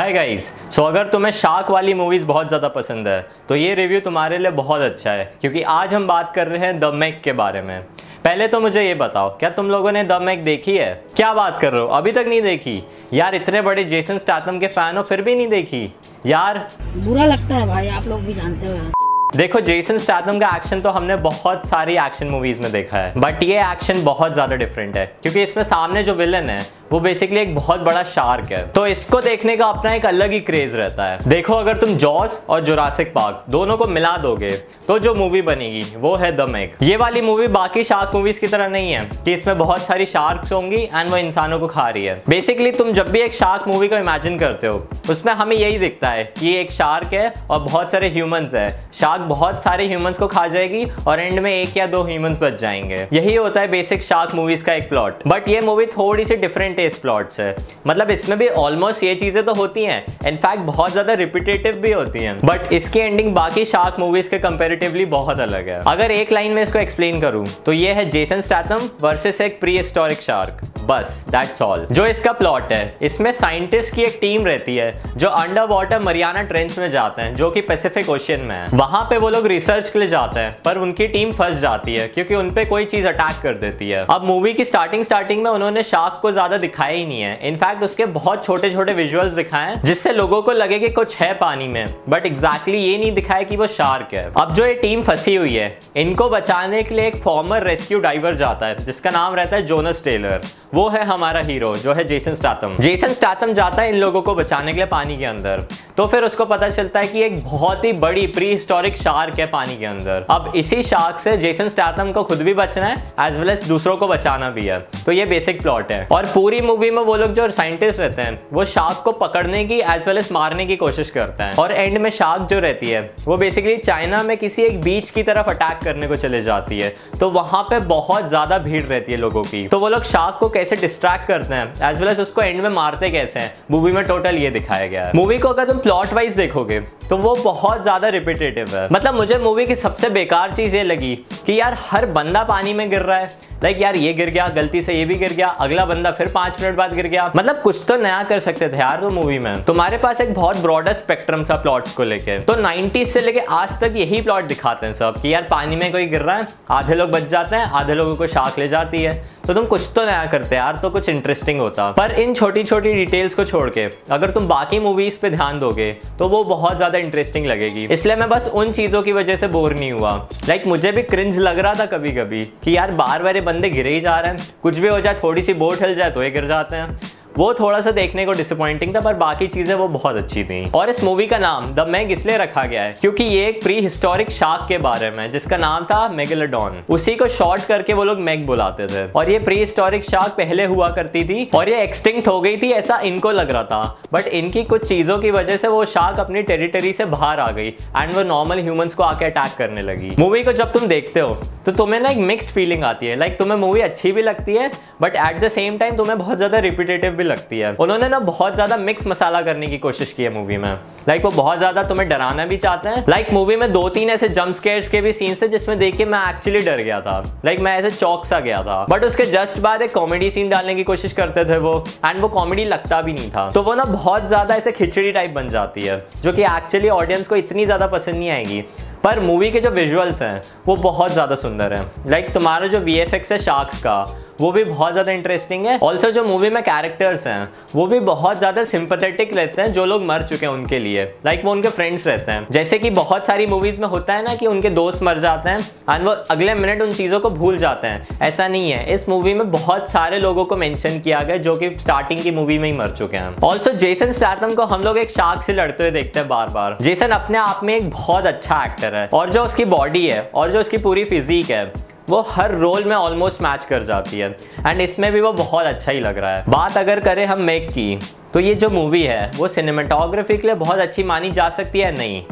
Hi guys so अगर तुम्हें shark वाली मूवीज़ बहुत ज़्यादा पसंद है तो ये रिव्यू तुम्हारे लिए बहुत अच्छा है क्योंकि आज हम बात कर रहे हैं द मैक के बारे में। पहले तो मुझे ये बताओ क्या तुम लोगों ने द मैक देखी है? क्या बात कर रहे हो? अभी तक नहीं देखी? यार इतने बड़े जेसन स्टाथम के फ़ैन हो फिर भी नहीं देखी? यार। बुरा लगता है भाई आप लोग भी जानते हो देखो जेसन स्टाथम का एक्शन तो हमने बहुत सारी एक्शन मूवीज़ में देखा है बट ये एक्शन बहुत ज़्यादा डिफरेंट है क्योंकि इसमें सामने जो विलन है वो बेसिकली एक बहुत बड़ा शार्क है। तो इसको देखने का अपना एक अलग ही क्रेज रहता है। देखो, अगर तुम जॉस और जोरासिक पार्क दोनों को मिला दोगे तो जो मूवी बनेगी, वो है द मेग ये वाली मूवी बाकी शार्क मूवीज़ की तरह नहीं है, कि इसमें बहुत सारी शार्क्स होंगी एंड वो इंसानों को खा रही है। बेसिकली तुम जब भी एक शार्क मूवी को इमेजिन करते हो, उसमें हमें यही दिखता है कि एक शार्क है और बहुत सारे ह्यूमंस है। शार्क बहुत सारे ह्यूमंस को खा जाएगी और एंड में एक या दो ह्यूमंस बच जाएँगे। यही होता है बेसिक शार्क मूवीज़ का एक प्लॉट बट ये मूवी थोड़ी सी डिफरेंट है प्लॉट्स है। मतलब इसमें भी ऑलमोस्ट ये चीज़ें तो होती हैं। इनफैक्ट बहुत ज़्यादा रिपीटेटिव भी होती हैं। बट इसकी एंडिंग बाकी शार्क मूवीज़ के कंपेरेटिवली बहुत अलग है। अगर एक लाइन में इसको एक्सप्लेन करूँ तो ये है जेसन स्टैथम वर्सेस एक प्री हिस्टोरिक शार्क बस दैट्स ऑल जो इसका प्लॉट है, इसमें साइंटिस्ट की एक टीम रहती है, जो अंडर वाटर मरियाना ट्रेंच में जाते हैं, जो कि पैसिफिक ओशियन में है। वहाँ पे वो लोग रिसर्च के लिए जाते हैं, पर उनकी टीम फंस जाती है, क्योंकि उन पे कोई चीज़ अटैक कर देती है। अब मूवी की स्टार्टिंग स्टार्टिंग में उन्होंने शार्क को ज़्यादा दिखाया ही नहीं है। इनफैक्ट उसके बहुत छोटे छोटे विजुअल्स दिखाए जिससे लोगों को लगे कि कुछ है पानी में। बट एग्जैक्टली ये नहीं दिखाया कि वो शार्क है। अब जो ये टीम फंसी हुई है, इनको बचाने के लिए एक फॉर्मर रेस्क्यू डाइवर जाता है, जिसका नाम रहता है जोनस टेलर वो है हमारा हीरो जो है जेसन स्टातम जेसन स्टाथम जाता है इन लोगों को बचाने के लिए पानी के अंदर। तो फिर उसको पता चलता है कि एक बहुत ही बड़ी प्री हिस्टोरिक शार्क है पानी के अंदर। अब इसी शार्क से जेसन स्टाथम को खुद भी बचना है एज वेल एज दूसरों को बचाना भी है। तो ये बेसिक प्लॉट है। और पूरी मूवी में वो लोग जो साइंटिस्ट रहते हैं, वो शार्क को पकड़ने की एज वेल एज मारने की कोशिश करते हैं। और एंड में शार्क जो रहती है, वो बेसिकली चाइना में किसी एक बीच की तरफ़ अटैक करने को चले जाती है। तो वहाँ पे बहुत ज़्यादा भीड़ रहती है लोगों की। तो वो लोग शार्क को कैसे डिस्ट्रैक्ट करते हैं एज वेल एज उसको एंड में मारते कैसे हैं मूवी में टोटल ये दिखाया गया है। मूवी को अगर तुम प्लॉट वाइज देखोगे तो वो बहुत ज़्यादा रिपीटेटिव है। मतलब मुझे मूवी की सबसे बेकार चीज़ ये लगी कि यार हर बंदा पानी में गिर रहा है। लाइक यार ये गिर गया, गलती से ये भी गिर गया, अगला बंदा फिर पाँच मिनट बाद गिर गया। मतलब कुछ तो नया कर सकते थे यार तो मूवी में। तुम्हारे पास एक बहुत ब्रॉडर स्पेक्ट्रम था प्लॉट्स को लेके। तो 90 से लेके आज तक यही प्लॉट दिखाते हैं सब कि यार पानी में कोई गिर रहा है, आधे लोग बच जाते हैं, आधे लोगों को शाख ले जाती है। तो तुम कुछ तो नया करते यार तो कुछ इंटरेस्टिंग होता। पर इन छोटी छोटी डिटेल्स को छोड़ के, अगर तुम बाकी मूवीज़ पे ध्यान दोगे तो वो बहुत ज़्यादा इंटरेस्टिंग लगेगी। इसलिए मैं बस उन चीज़ों की वजह से बोर नहीं हुआ। लाइक मुझे भी क्रिंज लग रहा था कभी कभी कि यार बार बार बंदे गिरे ही जा रहे हैं। कुछ भी हो जाए थोड़ी सी बोट हिल जाए तो ये गिर जाते हैं। वो थोड़ा सा देखने को डिसअपॉइंटिंग था, पर बाकी चीज़ें वो बहुत अच्छी थी। और इस मूवी का नाम द मैग इसलिए रखा गया है, क्योंकि ये एक प्री हिस्टोरिक शार्क के बारे में जिसका नाम था मेगेलोडॉन उसी को शॉर्ट करके वो लोग मैग बुलाते थे। और ये प्री हिस्टोरिक शार्क पहले हुआ करती थी, और ये एक्सटिंक्ट हो गई थी, ऐसा इनको लग रहा था। बट इनकी कुछ चीज़ों की वजह से वो शार्क अपनी टेरिटरी से बाहर आ गई एंड वो नॉर्मल ह्यूमंस को आके अटैक करने लगी। मूवी को जब तुम देखते हो तो तुम्हें ना एक मिक्स्ड फीलिंग आती है। लाइक तुम्हें मूवी अच्छी भी लगती है but at the same time तुम्हें बहुत ज़्यादा रिपीटेटिव भी लगती है। उन्होंने ना बहुत ज़्यादा मिक्स मसाला करने की कोशिश की है मूवी में। लाइक वो बहुत ज़्यादा तुम्हें डराना भी चाहते हैं। लाइक मूवी में दो तीन ऐसे जंप स्केयर्स के भी सीन्स थे जिसमें देख के मैं एक्चुअली डर गया था। लाइक मैं ऐसे चौक सा गया था। बट उसके जस्ट बाद एक कॉमेडी सीन डालने की कोशिश करते थे वो एंड वो कॉमेडी लगता भी नहीं था। तो वो ना बहुत ज़्यादा ऐसे खिचड़ी टाइप बन जाती है, जो कि एक्चुअली ऑडियंस को इतनी ज़्यादा पसंद नहीं आएगी। पर मूवी के जो विजुअल्स हैं, वो बहुत ज़्यादा सुंदर हैं। लाइक तुम्हारा जो वीएफएक्स है शार्क्स का वो भी बहुत ज़्यादा इंटरेस्टिंग है। ऑल्सो जो मूवी में कैरेक्टर्स हैं वो भी बहुत ज़्यादा सिंपथेटिक रहते हैं जो लोग मर चुके हैं उनके लिए। लाइक like, वो उनके फ्रेंड्स रहते हैं। जैसे कि बहुत सारी मूवीज़ में होता है ना कि उनके दोस्त मर जाते हैं एंड वो अगले मिनट उन चीज़ों को भूल जाते हैं। ऐसा नहीं है। इस मूवी में बहुत सारे लोगों को मैंशन किया गया जो कि स्टार्टिंग की मूवी में ही मर चुके हैं। ऑल्सो जेसन स्टार्टम को हम लोग एक शार्क से लड़ते हुए देखते हैं बार बार जेसन अपने आप में एक बहुत अच्छा एक्टर है और जो उसकी बॉडी है और जो उसकी पूरी फिजिक है वो हर रोल में ऑलमोस्ट मैच कर जाती है। एंड इसमें भी वो बहुत अच्छा ही लग रहा है। बात अगर करें हम मेक की तो ये जो मूवी है, वो सिनेमाटोग्राफी के लिए बहुत अच्छी मानी जा सकती है नहीं?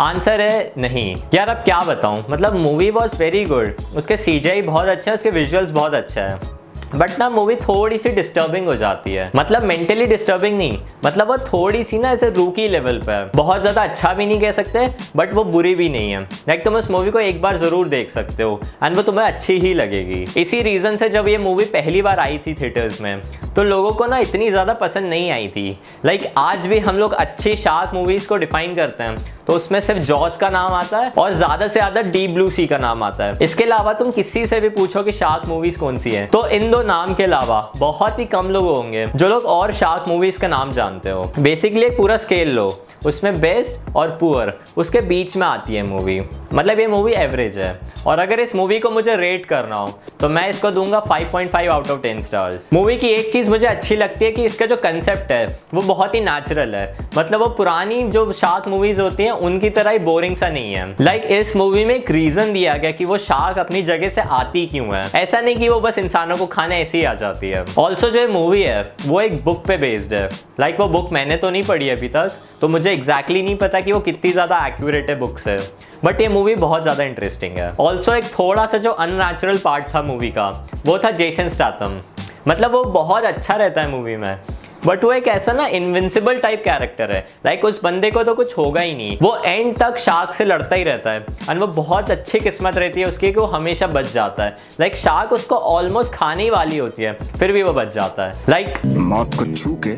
आंसर है नहीं। यार, अब क्या बताऊँ? मतलब मूवी वॉज़ वेरी गुड उसके सी बहुत अच्छा है, उसके विजुअल्स बहुत अच्छा है। बट ना मूवी थोड़ी सी डिस्टर्बिंग हो जाती है। मतलब मेंटली डिस्टर्बिंग नहीं मतलब वो थोड़ी सी ना ऐसे रूकी लेवल पे है। बहुत ज़्यादा अच्छा भी नहीं कह सकते बट वो बुरी भी नहीं है। लाइक तुम उस मूवी को एक बार ज़रूर देख सकते हो एंड वो तुम्हें अच्छी ही लगेगी। इसी रीज़न से जब ये मूवी पहली बार आई थी थिएटर्स में तो लोगों को ना इतनी ज़्यादा पसंद नहीं आई थी। लाइक like, आज भी हम लोग अच्छी शार्क मूवीज़ को डिफाइन करते हैं तो उसमें सिर्फ़ जॉस का नाम आता है और ज़्यादा से ज़्यादा डीप ब्लू सी का नाम आता है। इसके अलावा तुम किसी से भी पूछो कि शार्क मूवीज़ कौन सी है। तो इन दो नाम के अलावा बहुत ही कम लोग होंगे जो लोग और शार्क मूवीज़ का नाम जानते हो। बेसिकली एक पूरा स्केल लो। उसमें बेस्ट और पुअर उसके बीच में आती है मूवी मतलब ये मूवी एवरेज है। और अगर इस मूवी को मुझे रेट करना हो तो मैं इसको दूँगा 5.5 आउट ऑफ़ 10 स्टार्स मूवी की एक चीज़ मुझे अच्छी लगती है कि इसका जो कंसेप्ट है वो बहुत ही नेचुरल है। मतलब वो पुरानी जो शार्क मूवीज़ होती हैं उनकी तरह ही बोरिंग सा नहीं है। लाइक like, इस मूवी में एक रीज़न दिया गया कि वो शार्क अपनी जगह से आती क्यों है। ऐसा नहीं कि वो बस इंसानों को खाने ऐसे ऐसी आ जाती है। ऑल्सो जो मूवी है वो एक बुक पे बेस्ड है। लाइक like, वो बुक मैंने तो नहीं पढ़ी अभी तक तो मुझे एग्जैक्टली exactly नहीं पता कि वो कितनी ज़्यादा एक्यूरेट है बुक से बट ये मूवी बहुत ज़्यादा इंटरेस्टिंग है। ऑल्सो एक थोड़ा सा जो अननेचुरल पार्ट था मूवी का वो था जेसन स्टाथम मतलब वो बहुत अच्छा रहता है मूवी में। बट वो एक ऐसा ना इनविंसिबल टाइप कैरेक्टर है। लाइक उस बंदे को तो कुछ होगा ही नहीं। वो एंड तक शार्क से लड़ता ही रहता है। एंड वो बहुत अच्छी किस्मत रहती है उसकी कि वो हमेशा बच जाता है। लाइक शार्क उसको ऑलमोस्ट खाने वाली होती है, फिर भी वो बच जाता है। लाइक मौत को छू के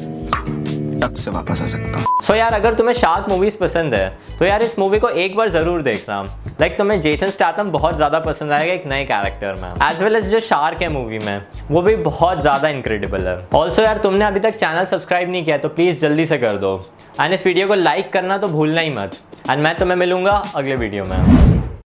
टक से वापस आ सकता हूँ। सो so यार अगर तुम्हें शार्क मूवीज़ पसंद है तो यार इस मूवी को एक बार ज़रूर देखना। लाइक like, तुम्हें जेसन स्टाथम बहुत ज़्यादा पसंद आएगा एक नए कैरेक्टर में। एज वेल एज जो शार्क है मूवी में वो भी बहुत ज़्यादा इनक्रेडिबल है। ऑल्सो यार तुमने अभी तक चैनल सब्सक्राइब नहीं किया तो प्लीज़ जल्दी से कर दो। एंड इस वीडियो को लाइक करना तो भूलना ही मत। एंड मैं तुम्हें मिलूँगा अगले वीडियो में।